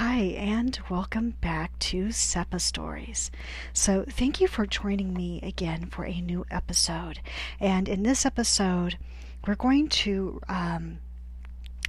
Hi, and welcome back to SEPA Stories. So, thank you for joining me again for a new episode. And in this episode, we're going to um,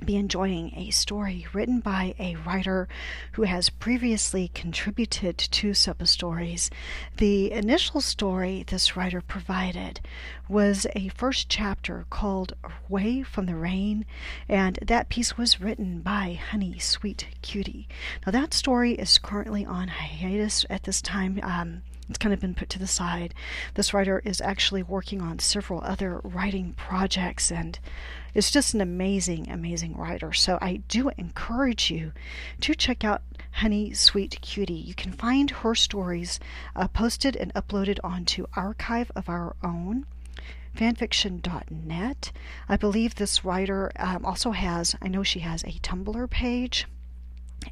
be enjoying a story written by a writer who has previously contributed to SEPA Stories. The initial story this writer provided was a first chapter called Away from the Rain, and that piece was written by Honey Sweet Cutie. Now, that story is currently on hiatus at this time. Um, it's kind of been put to the side. This writer is actually working on several other writing projects and is just an amazing, amazing writer. So I do encourage you to check out Honey Sweet Cutie. You can find her stories uh, posted and uploaded onto Archive of Our Own fanfiction.net. I believe this writer um, also has, I know she has a Tumblr page.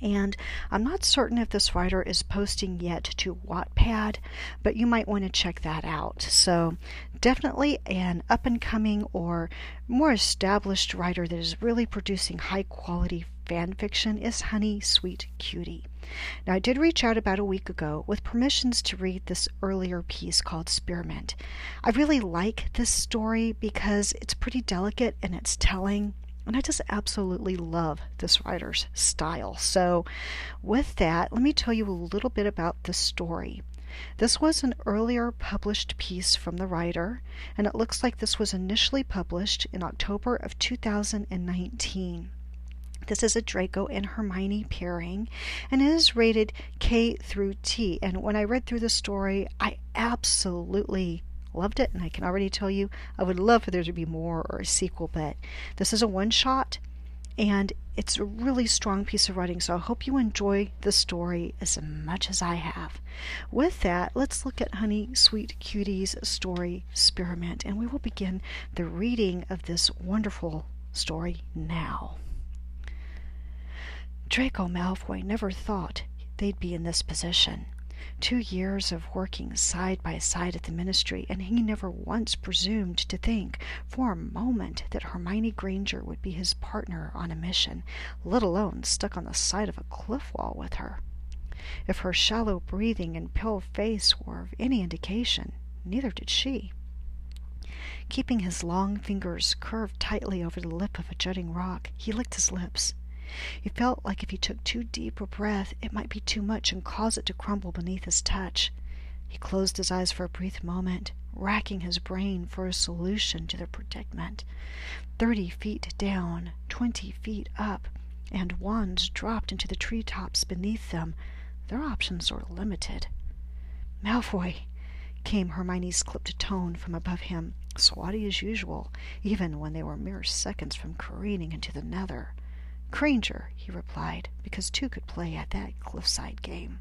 And I'm not certain if this writer is posting yet to Wattpad, but you might want to check that out. So, definitely an up and coming or more established writer that is really producing high quality fan fiction is Honey Sweet Cutie. Now, I did reach out about a week ago with permissions to read this earlier piece called Spearmint. I really like this story because it's pretty delicate in its telling and I just absolutely love this writer's style. So, with that, let me tell you a little bit about the story. This was an earlier published piece from the writer, and it looks like this was initially published in October of 2019. This is a Draco and Hermione pairing, and it is rated K through T. And when I read through the story, I absolutely loved it, and I can already tell you I would love for there to be more or a sequel, but this is a one shot and it's a really strong piece of writing, so I hope you enjoy the story as much as I have. With that, let's look at Honey Sweet Cutie's story, Spearmint, and we will begin the reading of this wonderful story now. Draco Malfoy never thought they'd be in this position two years of working side by side at the ministry, and he never once presumed to think for a moment that Hermione Granger would be his partner on a mission, let alone stuck on the side of a cliff wall with her. If her shallow breathing and pale face were of any indication, neither did she. Keeping his long fingers curved tightly over the lip of a jutting rock, he licked his lips. He felt like if he took too deep a breath it might be too much and cause it to crumble beneath his touch. He closed his eyes for a brief moment, racking his brain for a solution to their predicament. Thirty feet down, twenty feet up, and wands dropped into the tree tops beneath them. Their options were limited. Malfoy! came Hermione's clipped tone from above him, swotty as usual, even when they were mere seconds from careening into the nether. Granger, he replied, because two could play at that cliffside game.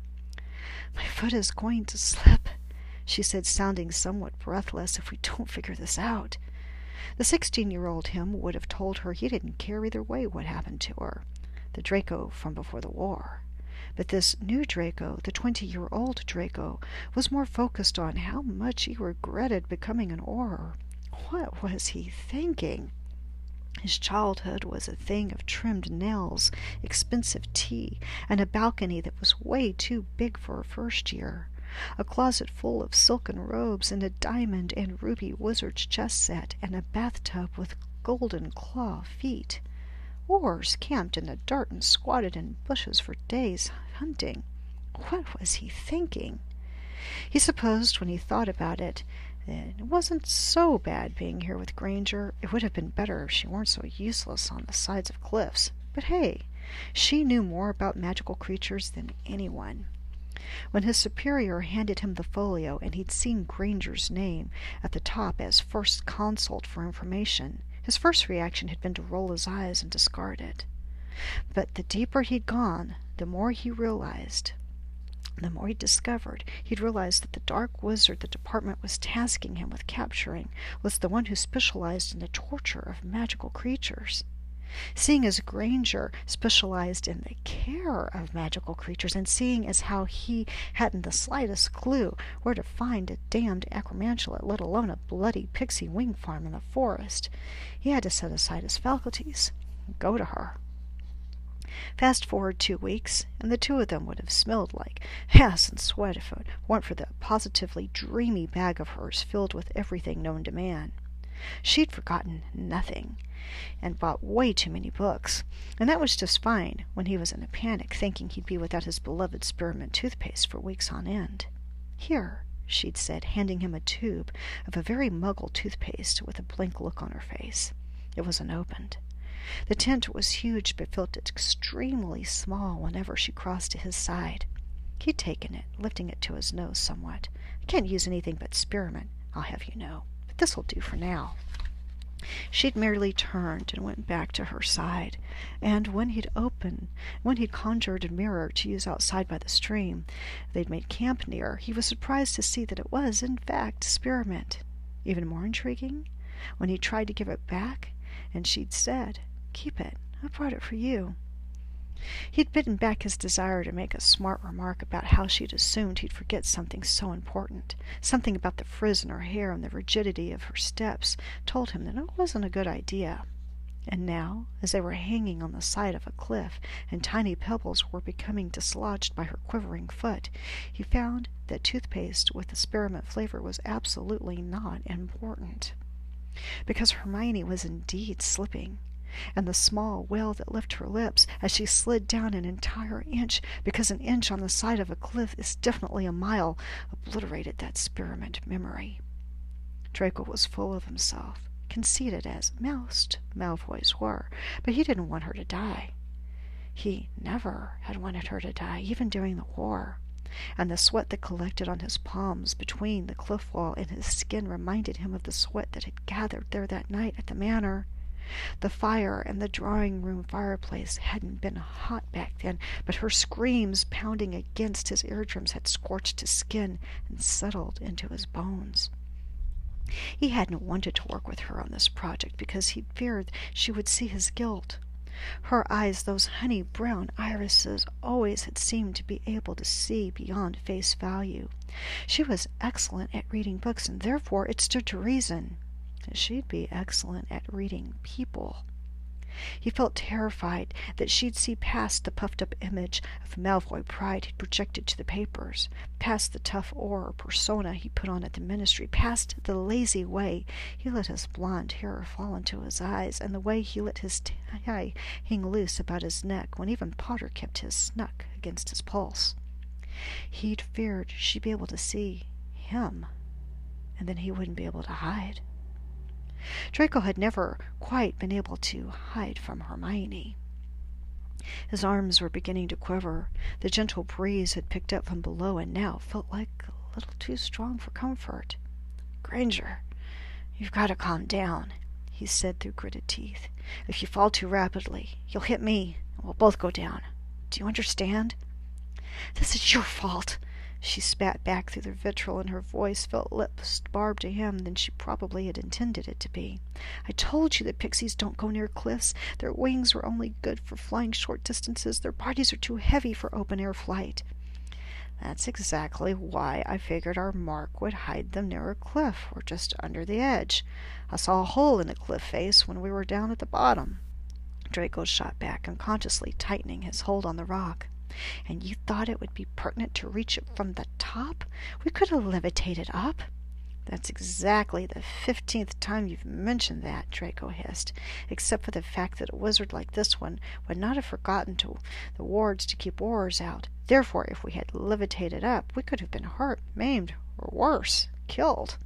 My foot is going to slip, she said, sounding somewhat breathless, if we don't figure this out. The sixteen year old him would have told her he didn't care either way what happened to her, the Draco from before the war. But this new Draco, the twenty year old Draco, was more focused on how much he regretted becoming an Auror. What was he thinking? His childhood was a thing of trimmed nails, expensive tea, and a balcony that was way too big for a first year, a closet full of silken robes, and a diamond and ruby wizard's chess set, and a bathtub with golden claw feet. Aurors camped in the dirt and squatted in bushes for days hunting. What was he thinking? He supposed, when he thought about it, it wasn't so bad being here with Granger. It would have been better if she weren't so useless on the sides of cliffs. But hey, she knew more about magical creatures than anyone. When his superior handed him the folio and he'd seen Granger's name at the top as first consult for information, his first reaction had been to roll his eyes and discard it. But the deeper he'd gone, the more he realized the more he discovered, he'd realized that the dark wizard the department was tasking him with capturing was the one who specialized in the torture of magical creatures. Seeing as Granger specialized in the care of magical creatures, and seeing as how he hadn't the slightest clue where to find a damned acromantula, let alone a bloody pixie wing farm in the forest, he had to set aside his faculties and go to her. Fast forward two weeks, and the two of them would have smelled like ass and sweat if it weren't for the positively dreamy bag of hers filled with everything known to man. She'd forgotten nothing, and bought way too many books, and that was just fine when he was in a panic thinking he'd be without his beloved spearmint toothpaste for weeks on end. Here, she'd said, handing him a tube of a very muggle toothpaste with a blank look on her face. It was unopened. The tent was huge, but felt extremely small whenever she crossed to his side. He'd taken it, lifting it to his nose somewhat. I can't use anything but spearmint, I'll have you know, but this'll do for now. She'd merely turned and went back to her side, and when he'd opened, when he'd conjured a mirror to use outside by the stream they'd made camp near, he was surprised to see that it was, in fact, spearmint. Even more intriguing, when he tried to give it back, and she'd said, Keep it. I brought it for you. He'd bitten back his desire to make a smart remark about how she'd assumed he'd forget something so important. Something about the frizz in her hair and the rigidity of her steps told him that it wasn't a good idea. And now, as they were hanging on the side of a cliff, and tiny pebbles were becoming dislodged by her quivering foot, he found that toothpaste with the spearmint flavor was absolutely not important because Hermione was indeed slipping, and the small wail that left her lips as she slid down an entire inch, because an inch on the side of a cliff is definitely a mile, obliterated that spearmint memory. Draco was full of himself, conceited as most Malfoys were, but he didn't want her to die. He never had wanted her to die, even during the war and the sweat that collected on his palms between the cliff wall and his skin reminded him of the sweat that had gathered there that night at the manor. The fire in the drawing room fireplace hadn't been hot back then, but her screams pounding against his eardrums had scorched his skin and settled into his bones. He hadn't wanted to work with her on this project because he feared she would see his guilt. Her eyes, those honey brown irises, always had seemed to be able to see beyond face value. She was excellent at reading books, and therefore it stood to reason she'd be excellent at reading people. He felt terrified that she'd see past the puffed up image of Malfoy pride he'd projected to the papers, past the tough Auror persona he put on at the ministry, past the lazy way he let his blond hair fall into his eyes, and the way he let his tie hang loose about his neck when even Potter kept his snuck against his pulse. He'd feared she'd be able to see him, and then he wouldn't be able to hide. Draco had never quite been able to hide from Hermione. His arms were beginning to quiver. The gentle breeze had picked up from below and now felt like a little too strong for comfort. Granger, you've got to calm down, he said through gritted teeth. If you fall too rapidly, you'll hit me, and we'll both go down. Do you understand? This is your fault, she spat back through the vitriol, and her voice felt less barbed to him than she probably had intended it to be. I told you that pixies don't go near cliffs. Their wings are only good for flying short distances. Their bodies are too heavy for open air flight. That's exactly why I figured our mark would hide them near a cliff or just under the edge. I saw a hole in the cliff face when we were down at the bottom. Draco shot back, unconsciously tightening his hold on the rock. And you thought it would be pertinent to reach it from the top? We could have levitated up. That's exactly the fifteenth time you've mentioned that, Draco hissed, except for the fact that a wizard like this one would not have forgotten to the wards to keep Aurors out. Therefore, if we had levitated up, we could have been hurt, maimed, or worse, killed.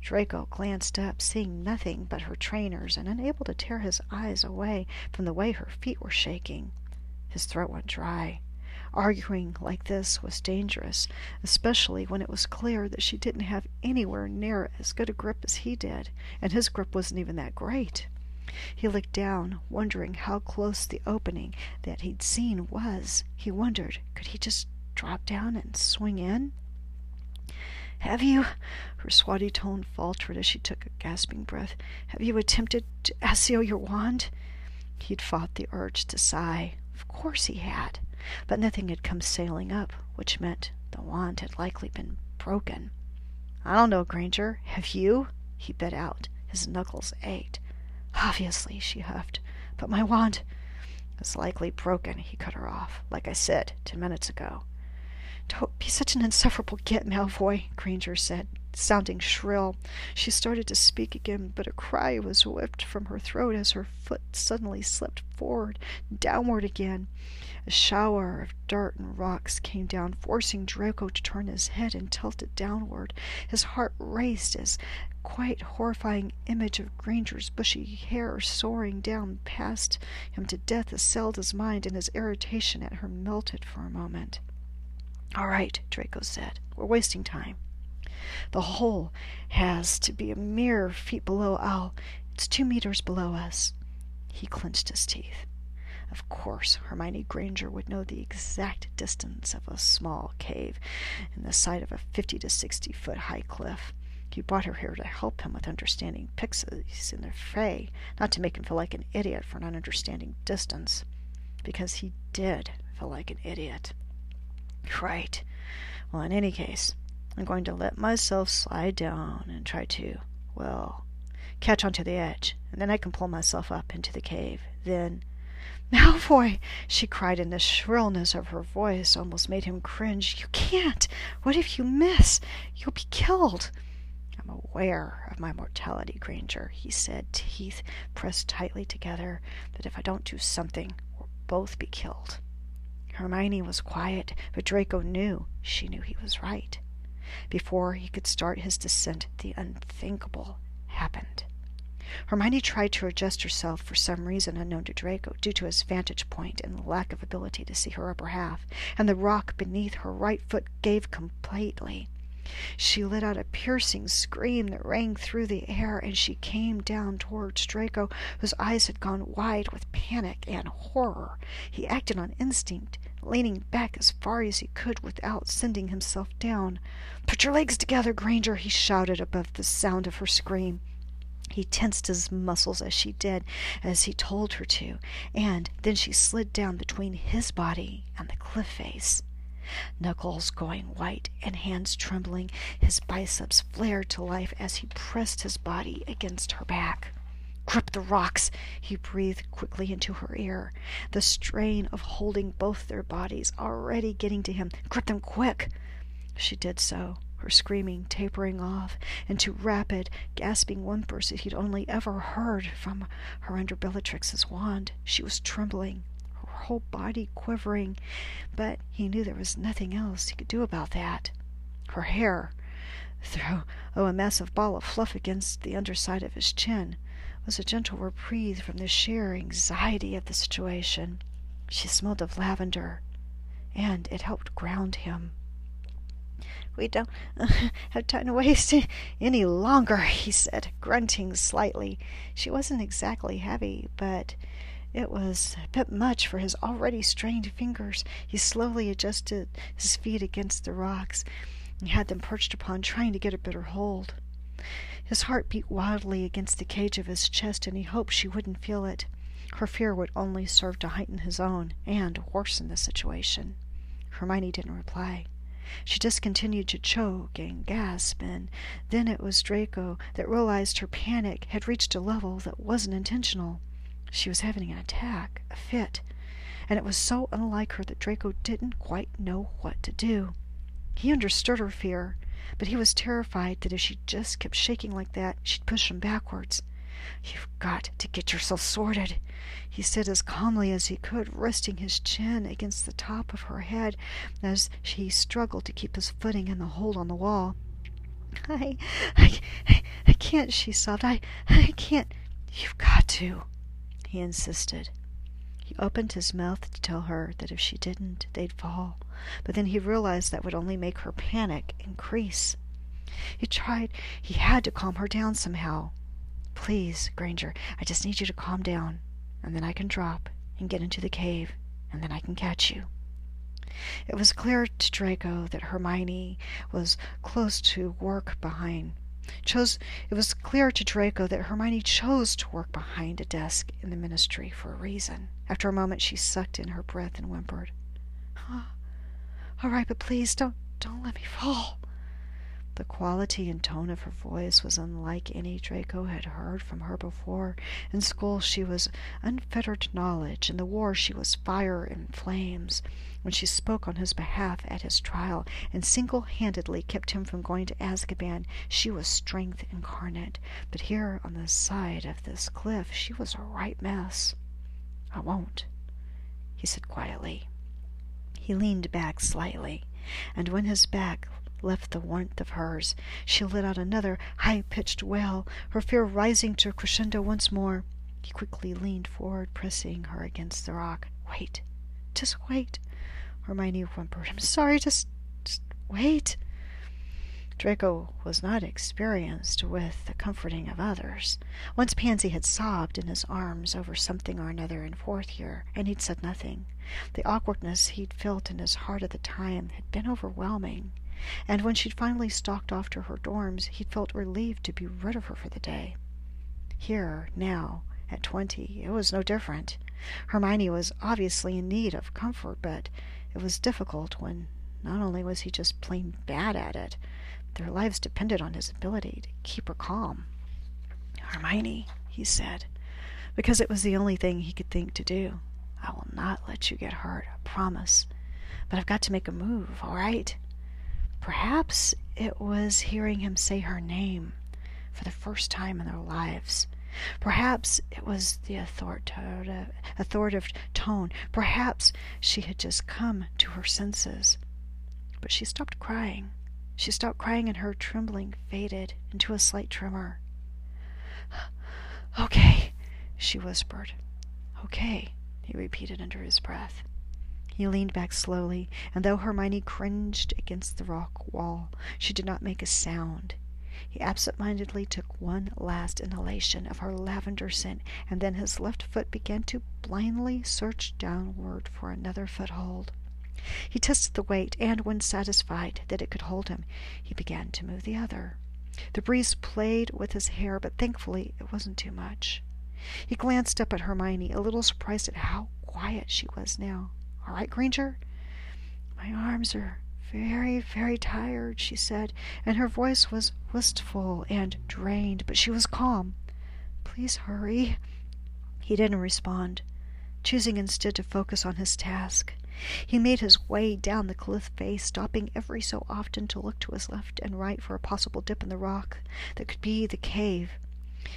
Draco glanced up, seeing nothing but her trainers, and unable to tear his eyes away from the way her feet were shaking. His throat went dry. Arguing like this was dangerous, especially when it was clear that she didn't have anywhere near as good a grip as he did, and his grip wasn't even that great. He looked down, wondering how close the opening that he'd seen was. He wondered, could he just drop down and swing in? Have you, her swaty tone faltered as she took a gasping breath, have you attempted to accio your wand? He'd fought the urge to sigh. Of course he had. But nothing had come sailing up, which meant the wand had likely been broken. I don't know, Granger. Have you? he bit out. His knuckles ached. Obviously, she huffed. But my wand. is likely broken, he cut her off, like I said ten minutes ago. Don't be such an insufferable git, Malfoy, Granger said, sounding shrill. She started to speak again, but a cry was whipped from her throat as her foot suddenly slipped forward, downward again. A shower of dirt and rocks came down, forcing Draco to turn his head and tilt it downward. His heart raced as quite horrifying image of Granger's bushy hair soaring down past him to death assailed his mind, and his irritation at her melted for a moment. All right, Draco said. We're wasting time. The hole has to be a mere feet below Owl. It's two meters below us. He clenched his teeth. Of course, Hermione Granger would know the exact distance of a small cave in the side of a fifty to sixty foot high cliff. He brought her here to help him with understanding pixies in the fray, not to make him feel like an idiot for not understanding distance. Because he did feel like an idiot. Right. Well, in any case, I'm going to let myself slide down and try to, well, catch onto the edge, and then I can pull myself up into the cave. Then. Oh Malfoy! she cried, and the shrillness of her voice almost made him cringe. You can't! What if you miss? You'll be killed! I'm aware of my mortality, Granger, he said, teeth pressed tightly together. But if I don't do something, we'll both be killed. Hermione was quiet, but Draco knew she knew he was right. Before he could start his descent, the unthinkable happened. Hermione tried to adjust herself for some reason unknown to Draco, due to his vantage point and lack of ability to see her upper half, and the rock beneath her right foot gave completely. She let out a piercing scream that rang through the air, and she came down towards Draco, whose eyes had gone wide with panic and horror. He acted on instinct, leaning back as far as he could without sending himself down. Put your legs together, Granger, he shouted above the sound of her scream. He tensed his muscles as she did, as he told her to, and then she slid down between his body and the cliff face. Knuckles going white and hands trembling, his biceps flared to life as he pressed his body against her back. Grip the rocks, he breathed quickly into her ear, the strain of holding both their bodies already getting to him. Grip them quick! She did so, her screaming tapering off into rapid, gasping whimpers that he'd only ever heard from her under Bellatrix's wand. She was trembling, her whole body quivering, but he knew there was nothing else he could do about that. Her hair, through oh, a massive ball of fluff against the underside of his chin, was a gentle reprieve from the sheer anxiety of the situation. She smelled of lavender, and it helped ground him. We don't have time to waste any longer, he said, grunting slightly. She wasn't exactly heavy, but it was a bit much for his already strained fingers. He slowly adjusted his feet against the rocks and had them perched upon, trying to get a better hold. His heart beat wildly against the cage of his chest, and he hoped she wouldn't feel it. Her fear would only serve to heighten his own and worsen the situation. Hermione didn't reply. She just continued to choke and gasp, and then it was Draco that realized her panic had reached a level that wasn't intentional. She was having an attack, a fit, and it was so unlike her that Draco didn't quite know what to do. He understood her fear, but he was terrified that if she just kept shaking like that, she'd push him backwards. You've got to get yourself sorted, he said as calmly as he could, resting his chin against the top of her head as he struggled to keep his footing in the hole on the wall. I, I, I can't, she sobbed. I, I can't. You've got to, he insisted. He opened his mouth to tell her that if she didn't, they'd fall, but then he realized that would only make her panic increase. He tried, he had to calm her down somehow. Please, Granger, I just need you to calm down, and then I can drop and get into the cave, and then I can catch you. It was clear to Draco that Hermione was close to work behind chose it was clear to Draco that Hermione chose to work behind a desk in the ministry for a reason. After a moment she sucked in her breath and whimpered. All right, but please don't don't let me fall. The quality and tone of her voice was unlike any Draco had heard from her before. In school she was unfettered knowledge, in the war she was fire and flames. When she spoke on his behalf at his trial, and single-handedly kept him from going to Azkaban, she was strength incarnate. But here on the side of this cliff she was a right mess. "I won't," he said quietly. He leaned back slightly, and when his back left the warmth of hers. She let out another high-pitched wail, her fear rising to a crescendo once more. He quickly leaned forward, pressing her against the rock. "Wait. Just wait," Hermione whimpered. "I'm sorry. Just, just wait." Draco was not experienced with the comforting of others. Once Pansy had sobbed in his arms over something or another in fourth year, and he'd said nothing. The awkwardness he'd felt in his heart at the time had been overwhelming and when she'd finally stalked off to her dorms he'd felt relieved to be rid of her for the day. Here, now, at twenty, it was no different. Hermione was obviously in need of comfort, but it was difficult when not only was he just plain bad at it, their lives depended on his ability to keep her calm. Hermione, he said, because it was the only thing he could think to do. I will not let you get hurt, I promise. But I've got to make a move, all right? Perhaps it was hearing him say her name for the first time in their lives. Perhaps it was the authoritative, authoritative tone. Perhaps she had just come to her senses. But she stopped crying. She stopped crying and her trembling faded into a slight tremor. Okay, she whispered. Okay, he repeated under his breath. He leaned back slowly, and though Hermione cringed against the rock wall, she did not make a sound. He absent-mindedly took one last inhalation of her lavender scent, and then his left foot began to blindly search downward for another foothold. He tested the weight, and when satisfied that it could hold him, he began to move the other. The breeze played with his hair, but thankfully it wasn't too much. He glanced up at Hermione, a little surprised at how quiet she was now. All right, Granger? My arms are very, very tired, she said, and her voice was wistful and drained, but she was calm. Please hurry. He didn't respond, choosing instead to focus on his task. He made his way down the cliff face, stopping every so often to look to his left and right for a possible dip in the rock that could be the cave.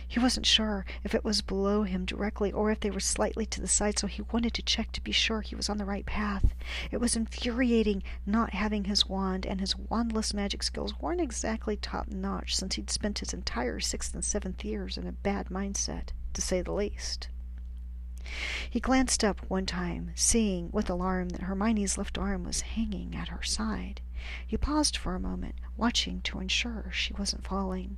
He wasn't sure if it was below him directly or if they were slightly to the side, so he wanted to check to be sure he was on the right path. It was infuriating not having his wand, and his wandless magic skills weren't exactly top notch since he'd spent his entire sixth and seventh years in a bad mindset, to say the least. He glanced up one time, seeing with alarm that Hermione's left arm was hanging at her side. He paused for a moment, watching to ensure she wasn't falling.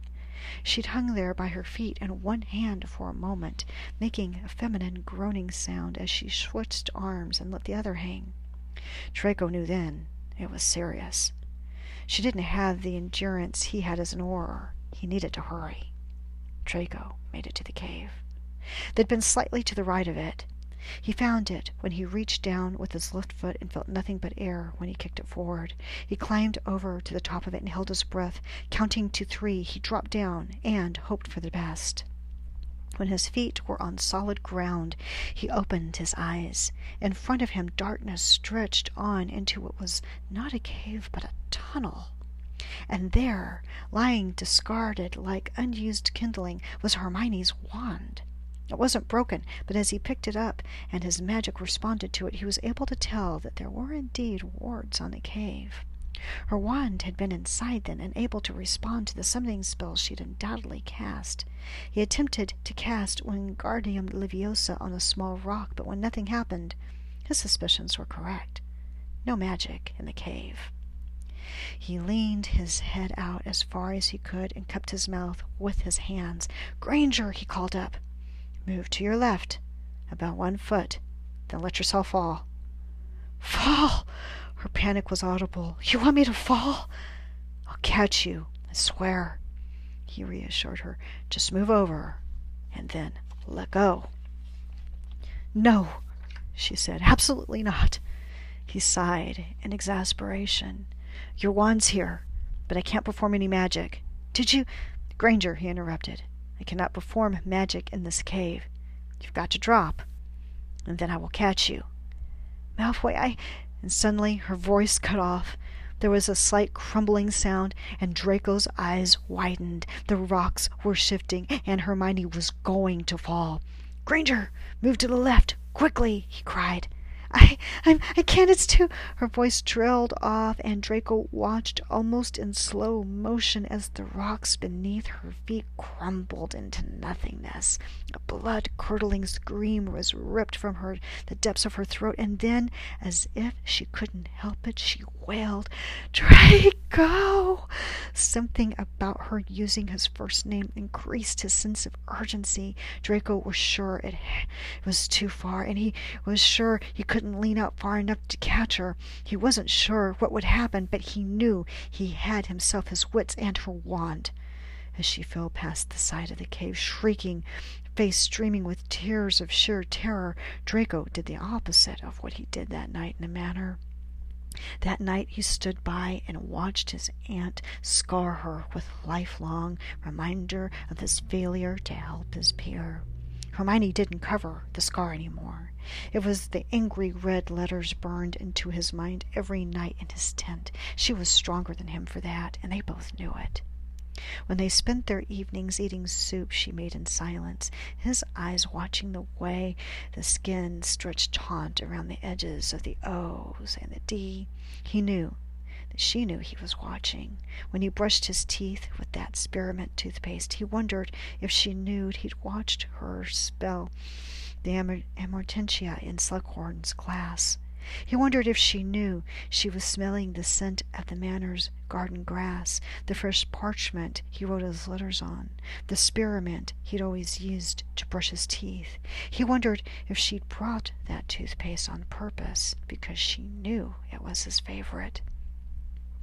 She'd hung there by her feet and one hand for a moment, making a feminine groaning sound as she switched arms and let the other hang. Draco knew then it was serious. She didn't have the endurance he had as an Auror. He needed to hurry. Draco made it to the cave. They'd been slightly to the right of it. He found it when he reached down with his left foot and felt nothing but air when he kicked it forward. He climbed over to the top of it and held his breath. Counting to three, he dropped down and hoped for the best. When his feet were on solid ground, he opened his eyes. In front of him, darkness stretched on into what was not a cave but a tunnel. And there, lying discarded like unused kindling, was Hermione's wand. It wasn't broken, but as he picked it up and his magic responded to it, he was able to tell that there were indeed wards on the cave. Her wand had been inside then and able to respond to the summoning spells she'd undoubtedly cast. He attempted to cast Wingardium Leviosa on a small rock, but when nothing happened, his suspicions were correct. No magic in the cave. He leaned his head out as far as he could and cupped his mouth with his hands. Granger, he called up. Move to your left, about one foot, then let yourself fall. Fall! Her panic was audible. You want me to fall? I'll catch you, I swear. He reassured her. Just move over, and then let go. No, she said. Absolutely not. He sighed in exasperation. Your wand's here. but I can't perform any magic. Did you? Granger, he interrupted. I cannot perform magic in this cave. You've got to drop, and then I will catch you. Malfoy, I. And suddenly her voice cut off. There was a slight crumbling sound, and Draco's eyes widened. The rocks were shifting, and Hermione was going to fall. Granger, move to the left, quickly, he cried. I, I'm, I can't, it's too. Her voice trailed off, and Draco watched almost in slow motion as the rocks beneath her feet crumbled into nothingness. A blood curdling scream was ripped from her, the depths of her throat, and then, as if she couldn't help it, she wailed, Draco! Something about her using his first name increased his sense of urgency. Draco was sure it was too far, and he was sure he couldn't lean out far enough to catch her. He wasn't sure what would happen, but he knew he had himself his wits and her wand. As she fell past the side of the cave, shrieking, face streaming with tears of sheer terror, Draco did the opposite of what he did that night in a manor that night he stood by and watched his aunt scar her with lifelong reminder of his failure to help his peer. Hermione didn't cover the scar any more. It was the angry red letters burned into his mind every night in his tent. She was stronger than him for that, and they both knew it. When they spent their evenings eating soup she made in silence, his eyes watching the way the skin stretched taut around the edges of the O's and the D, he knew that she knew he was watching. When he brushed his teeth with that spearmint toothpaste, he wondered if she knew he'd watched her spell the Amortentia in Slughorn's class. He wondered if she knew she was smelling the scent of the Manor's garden grass, the fresh parchment he wrote his letters on, the spearmint he'd always used to brush his teeth. He wondered if she'd brought that toothpaste on purpose because she knew it was his favorite.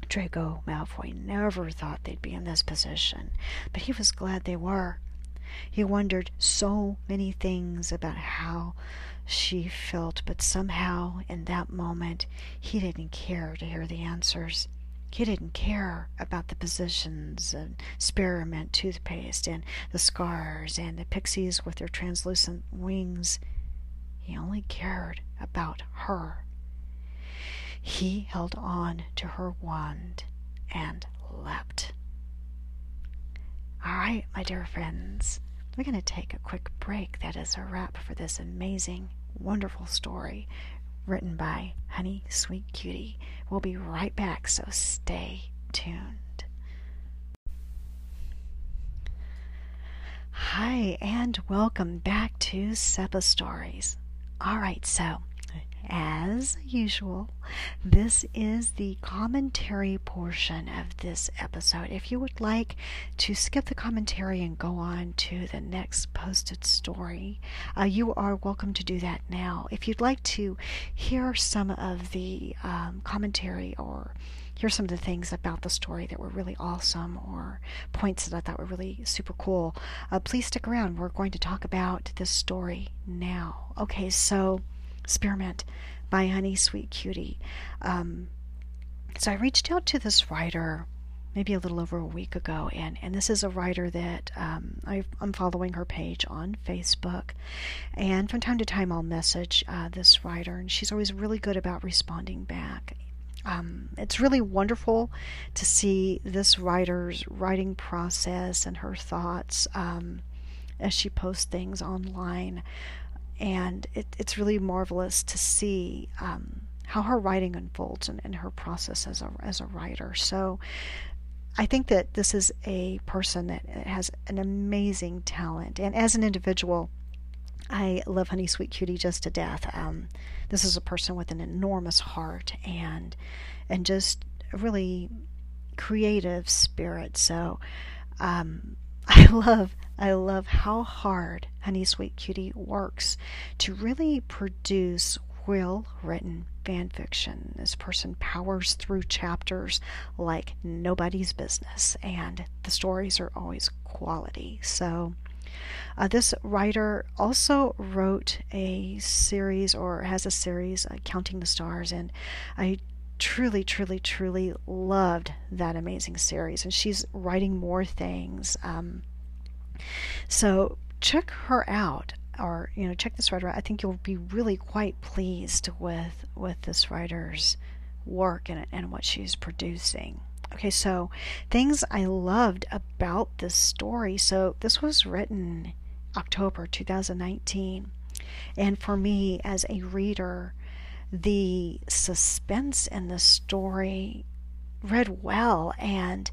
Draco Malfoy never thought they'd be in this position, but he was glad they were. He wondered so many things about how she felt, but somehow in that moment he didn't care to hear the answers. He didn't care about the positions and spearmint toothpaste and the scars and the pixies with their translucent wings. He only cared about her. He held on to her wand and leapt. All right, my dear friends, we're going to take a quick break. That is a wrap for this amazing, wonderful story written by Honey Sweet Cutie. We'll be right back, so stay tuned. Hi, and welcome back to SEPA Stories. All right, so as usual, this is the commentary portion of this episode. If you would like to skip the commentary and go on to the next posted story, uh, you are welcome to do that now. If you'd like to hear some of the um, commentary or hear some of the things about the story that were really awesome or points that I thought were really super cool, uh, please stick around. We're going to talk about this story now. Okay, so Spearmint by Honey Sweet Cutie. Um, so I reached out to this writer maybe a little over a week ago, and, and this is a writer that um, i am following her page on Facebook, and from time to time I'll message uh, this writer, and she's always really good about responding back. Um, it's really wonderful to see this writer's writing process and her thoughts um, as she posts things online and it, it's really marvelous to see um, how her writing unfolds and, and her process as a as a writer. So I think that this is a person that has an amazing talent, and as an individual, I love Honey Sweet Cutie just to death. Um, this is a person with an enormous heart and and just a really creative spirit. So um, I love I love how hard Honey Sweet Cutie works to really produce well written fan fiction. This person powers through chapters like nobody's business, and the stories are always quality. So, uh, this writer also wrote a series or has a series, uh, Counting the Stars, and I truly, truly, truly loved that amazing series, and she's writing more things. Um, so check her out, or you know, check this writer out. I think you'll be really quite pleased with with this writer's work and and what she's producing. Okay, so things I loved about this story. So this was written October 2019. And for me as a reader, the suspense in the story read well and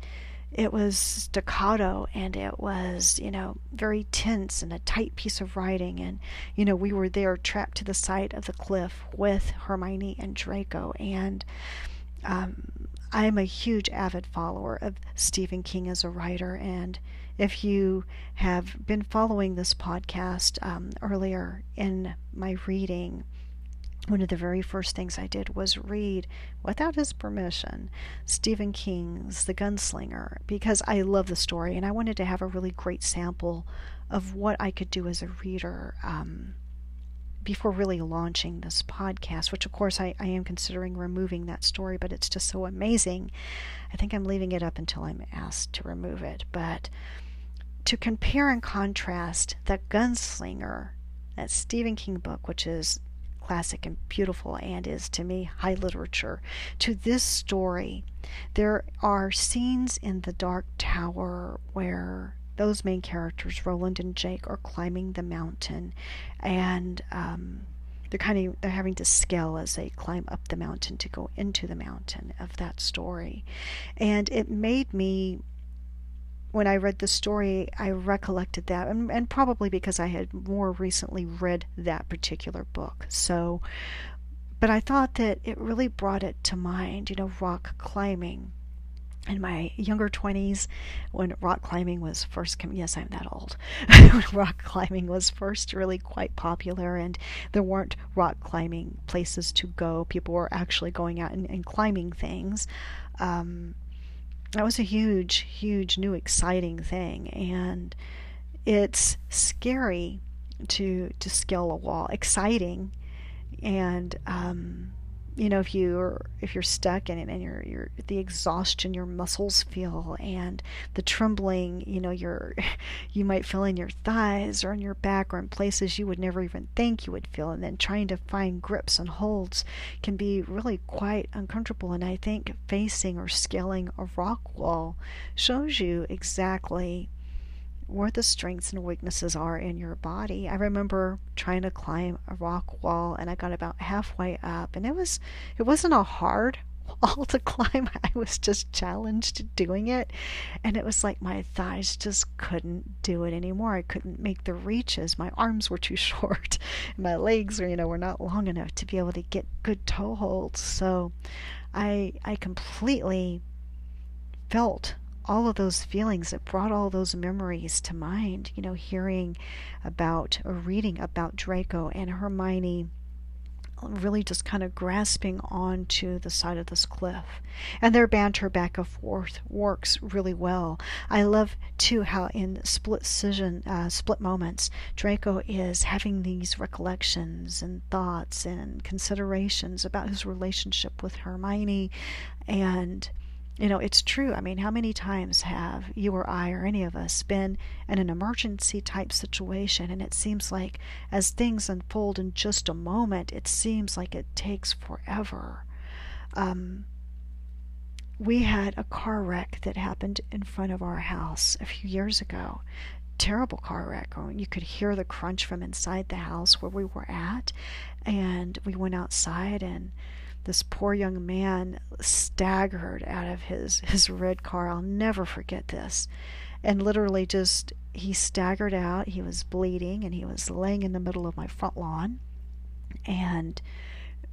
it was staccato and it was you know very tense and a tight piece of writing. And you know we were there trapped to the side of the cliff with hermione and draco. And um, i'm a huge avid follower of stephen king as a writer. And if you have been following this podcast um, earlier in my reading one of the very first things I did was read, without his permission, Stephen King's The Gunslinger because I love the story and I wanted to have a really great sample of what I could do as a reader um, before really launching this podcast, which of course I, I am considering removing that story, but it's just so amazing. I think I'm leaving it up until I'm asked to remove it. But to compare and contrast The Gunslinger, that Stephen King book, which is classic and beautiful and is to me high literature. To this story there are scenes in the dark tower where those main characters roland and jake are climbing the mountain and um, they're kind of they're having to scale as they climb up the mountain to go into the mountain of that story. And it made me when I read the story, I recollected that, and, and, probably because I had more recently read that particular book. So, but I thought that it really brought it to mind, you know, rock climbing. In my younger 20s, when rock climbing was first coming, yes, I'm that old, when rock climbing was first really quite popular, and there weren't rock climbing places to go, people were actually going out and, and climbing things. Um, that was a huge, huge, new, exciting thing, and it's scary to to scale a wall. Exciting, and um, you know if you're if you're stuck in it and you're you're the exhaustion your muscles feel and the trembling you know you're you might feel in your thighs or in your back or in places you would never even think you would feel. And then trying to find grips and holds can be really quite uncomfortable. And i think facing or scaling a rock wall shows you exactly where the strengths and weaknesses are in your body. I remember trying to climb a rock wall and I got about halfway up and it was it wasn't a hard wall to climb. I was just challenged doing it and it was like my thighs just couldn't do it anymore. I couldn't make the reaches. My arms were too short. my legs were, you know, were not long enough to be able to get good toe holds. So I I completely felt all of those feelings it brought all those memories to mind you know hearing about or reading about draco and hermione really just kind of grasping onto the side of this cliff. And their banter back and forth works really well. I love too how in split uh, split moments, Draco is having these recollections and thoughts and considerations about his relationship with Hermione and you know, it's true. I mean, how many times have you or I or any of us been in an emergency type situation and it seems like as things unfold in just a moment, it seems like it takes forever. Um, we had a car wreck that happened in front of our house a few years ago. Terrible car wreck. You could hear the crunch from inside the house where we were at. And we went outside and this poor young man staggered out of his, his red car. I'll never forget this. And literally just, he staggered out. He was bleeding and he was laying in the middle of my front lawn. And,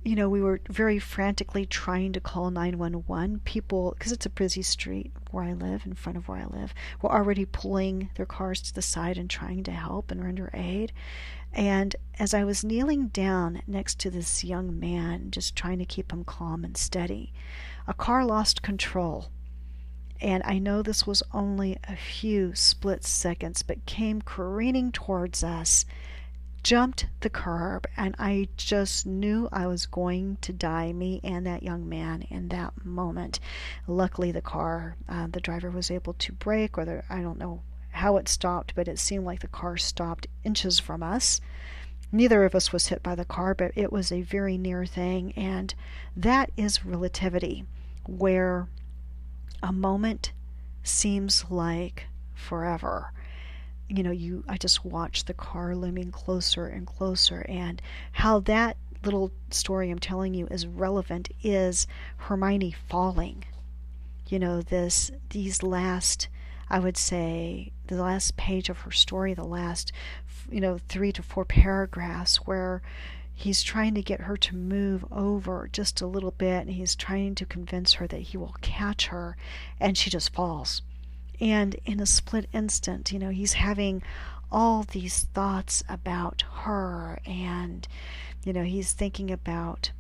you know, we were very frantically trying to call 911. People, because it's a busy street where I live, in front of where I live, were already pulling their cars to the side and trying to help and render aid. And as I was kneeling down next to this young man, just trying to keep him calm and steady, a car lost control. And I know this was only a few split seconds, but came careening towards us jumped the curb and I just knew I was going to die, me and that young man, in that moment. Luckily, the car, uh, the driver was able to brake, or the, I don't know how it stopped, but it seemed like the car stopped inches from us. Neither of us was hit by the car, but it was a very near thing, and that is relativity, where a moment seems like forever you know, you I just watched the car looming closer and closer and how that little story I'm telling you is relevant is Hermione falling. You know, this these last I would say the last page of her story, the last you know, 3 to 4 paragraphs where he's trying to get her to move over just a little bit and he's trying to convince her that he will catch her and she just falls and in a split instant, you know, he's having all these thoughts about her and, you know, he's thinking about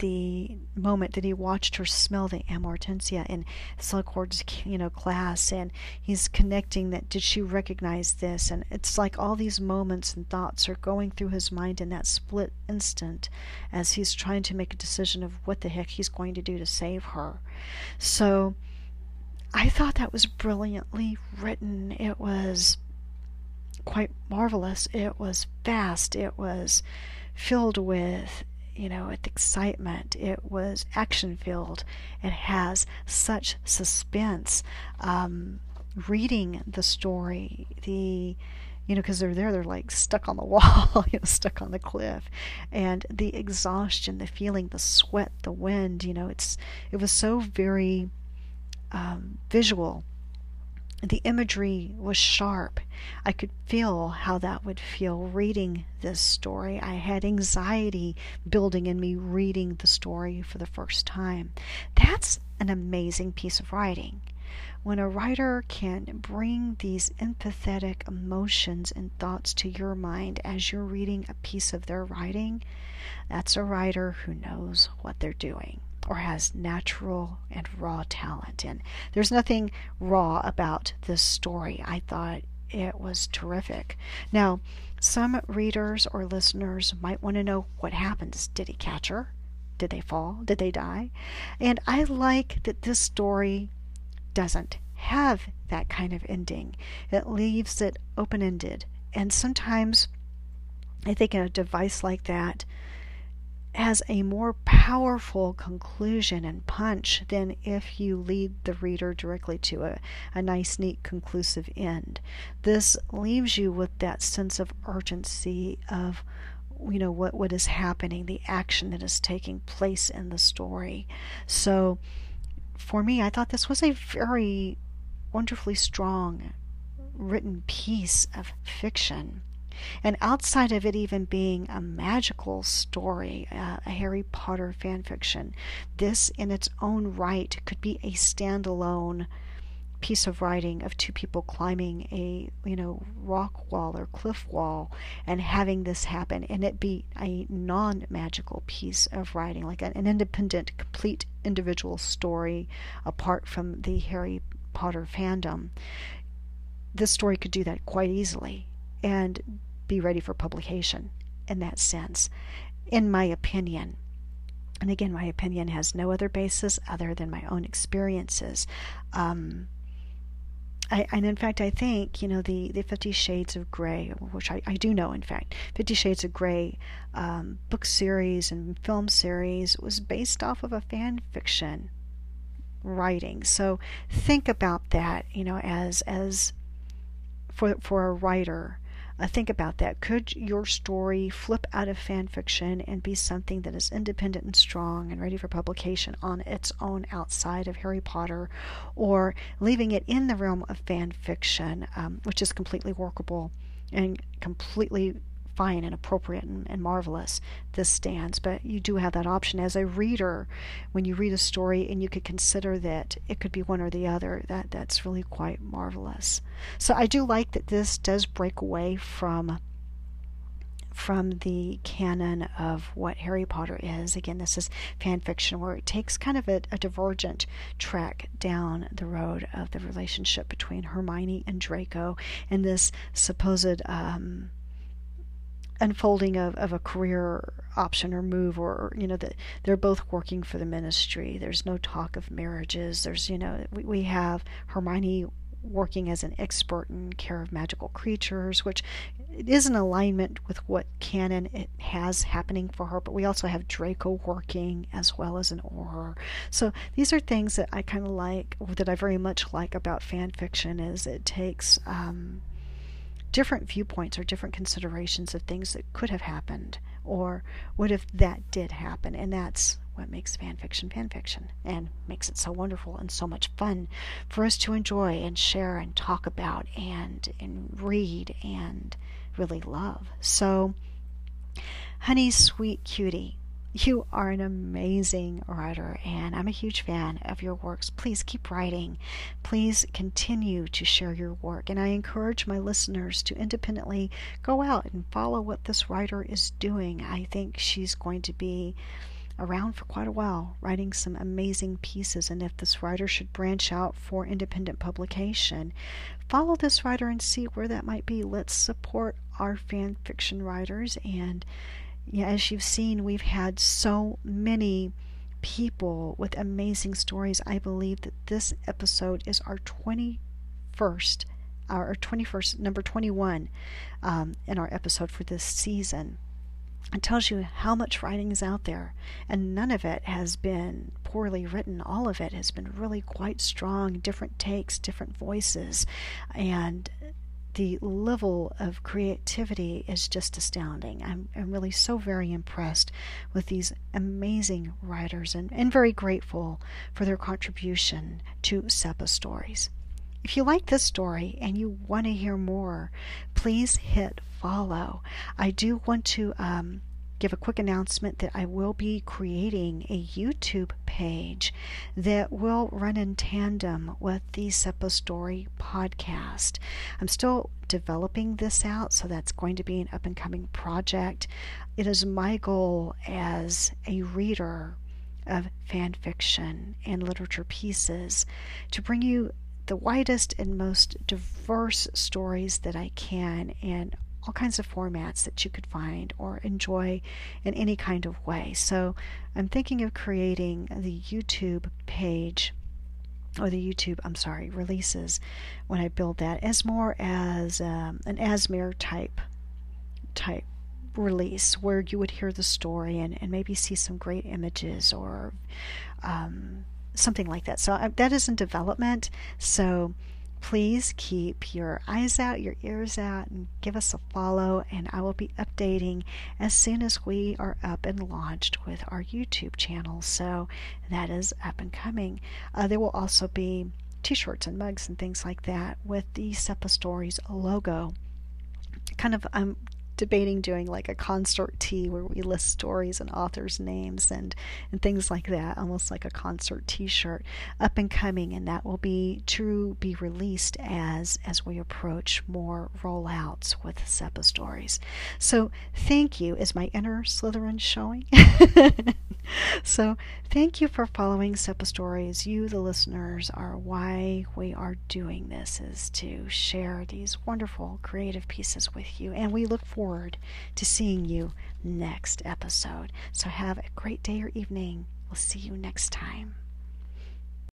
the moment that he watched her smell the Amortentia in Slughorn's, you know, class, and he's connecting that. Did she recognize this? And it's like all these moments and thoughts are going through his mind in that split instant, as he's trying to make a decision of what the heck he's going to do to save her. So I thought that was brilliantly written. It was quite marvelous. It was fast. It was filled with, you know, with excitement. It was action filled. It has such suspense. Um, reading the story, the you know, because they're there, they're like stuck on the wall, you know, stuck on the cliff, and the exhaustion, the feeling, the sweat, the wind, you know, it's it was so very um, visual. The imagery was sharp. I could feel how that would feel reading this story. I had anxiety building in me reading the story for the first time. That's an amazing piece of writing. When a writer can bring these empathetic emotions and thoughts to your mind as you're reading a piece of their writing, that's a writer who knows what they're doing or has natural and raw talent. And there's nothing raw about this story. I thought it was terrific. Now, some readers or listeners might want to know what happens. Did he catch her? Did they fall? Did they die? And I like that this story doesn't have that kind of ending. It leaves it open ended. And sometimes I think a device like that has a more powerful conclusion and punch than if you lead the reader directly to a, a nice, neat, conclusive end. This leaves you with that sense of urgency of you know what what is happening the action that is taking place in the story so for me i thought this was a very wonderfully strong written piece of fiction and outside of it even being a magical story, uh, a Harry Potter fan fiction, this in its own right could be a standalone piece of writing of two people climbing a you know rock wall or cliff wall and having this happen and it be a non-magical piece of writing like an, an independent complete individual story apart from the harry potter fandom. This story could do that quite easily. And be ready for publication in that sense, in my opinion. And again, my opinion has no other basis other than my own experiences. Um, I, and in fact, I think, you know, the, the Fifty Shades of Grey, which I, I do know, in fact, Fifty Shades of Grey um, book series and film series was based off of a fan fiction writing. So think about that, you know, as, as for, for a writer uh, think about that. Could your story flip out of fan fiction and be something that is independent and strong and ready for publication on its own outside of Harry Potter, or leaving it in the realm of fan fiction, um, which is completely workable and completely fine and appropriate and, and, marvelous this stands. But you do have that option. As a reader when you read a story and you could consider that it could be one or the other that that's really quite marvelous. So i do like that this does break away from from the canon of what Harry Potter is. Again, this is fan fiction where it takes kind of a, a, divergent track down the road of the relationship between Hermione and Draco. And this supposed um, unfolding of, of a career option or move or you know that they're both working for the ministry. There's no talk of marriages. There's you know we, we have hermione working as an expert in care of magical creatures which is in alignment with what canon it has happening for her but we also have draco working as well as an auror. So these are things that i kind of like that i very much like about fan fiction is it takes um, different viewpoints or different considerations of things that could have happened or what if that did happen. And that's what makes fan fiction fan fiction and makes it so wonderful and so much fun for us to enjoy and share and talk about and and read and really love. So honey sweet cutie you are an amazing writer, and I'm a huge fan of your works. Please keep writing. Please continue to share your work. And I encourage my listeners to independently go out and follow what this writer is doing. I think she's going to be around for quite a while, writing some amazing pieces. And if this writer should branch out for independent publication, follow this writer and see where that might be. Let's support our fan fiction writers and yeah, as you've seen, we've had so many people with amazing stories. I believe that this episode is our 21st, our 21st, number 21 um, in our episode for this season. It tells you how much writing is out there, and none of it has been poorly written. All of it has been really quite strong, different takes, different voices, and the level of creativity is just astounding. I'm, I'm really so very impressed with these amazing writers and, and very grateful for their contribution to SEPA Stories. If you like this story and you want to hear more, please hit follow. I do want to um, give a quick announcement that I will be creating a YouTube page that will run in tandem with the SEPA Story podcast. I'm still developing this out, so that's going to be an up and coming project. It is my goal as a reader of fan fiction and literature pieces to bring you the widest and most diverse stories that I can and all kinds of formats that you could find or enjoy in any kind of way. So I'm thinking of creating the YouTube page or the YouTube, I'm sorry, releases when I build that as more as um, an ASMR type type release where you would hear the story and, and maybe see some great images or um, something like that. So I, that is in development. So please keep your eyes out, your ears out, and give us a follow. And I will be updating as soon as we are up and launched with our YouTube channel. So that is up and coming. Uh, there will also be t shirts and mugs and things like that with the SEPA Stories logo. Kind of um, debating doing like a concert tee where we list stories and authors' names and, and things like that, almost like a concert t-shirt up and coming, and that will be to be released as as we approach more rollouts with SEPA stories. So thank you. Is my inner Slytherin showing? so thank you for following SEPA stories. You, the listeners, are why we are doing this is to share these wonderful creative pieces with you, and we look forward forward to seeing you next episode. So have a great day or evening. We'll see you next time.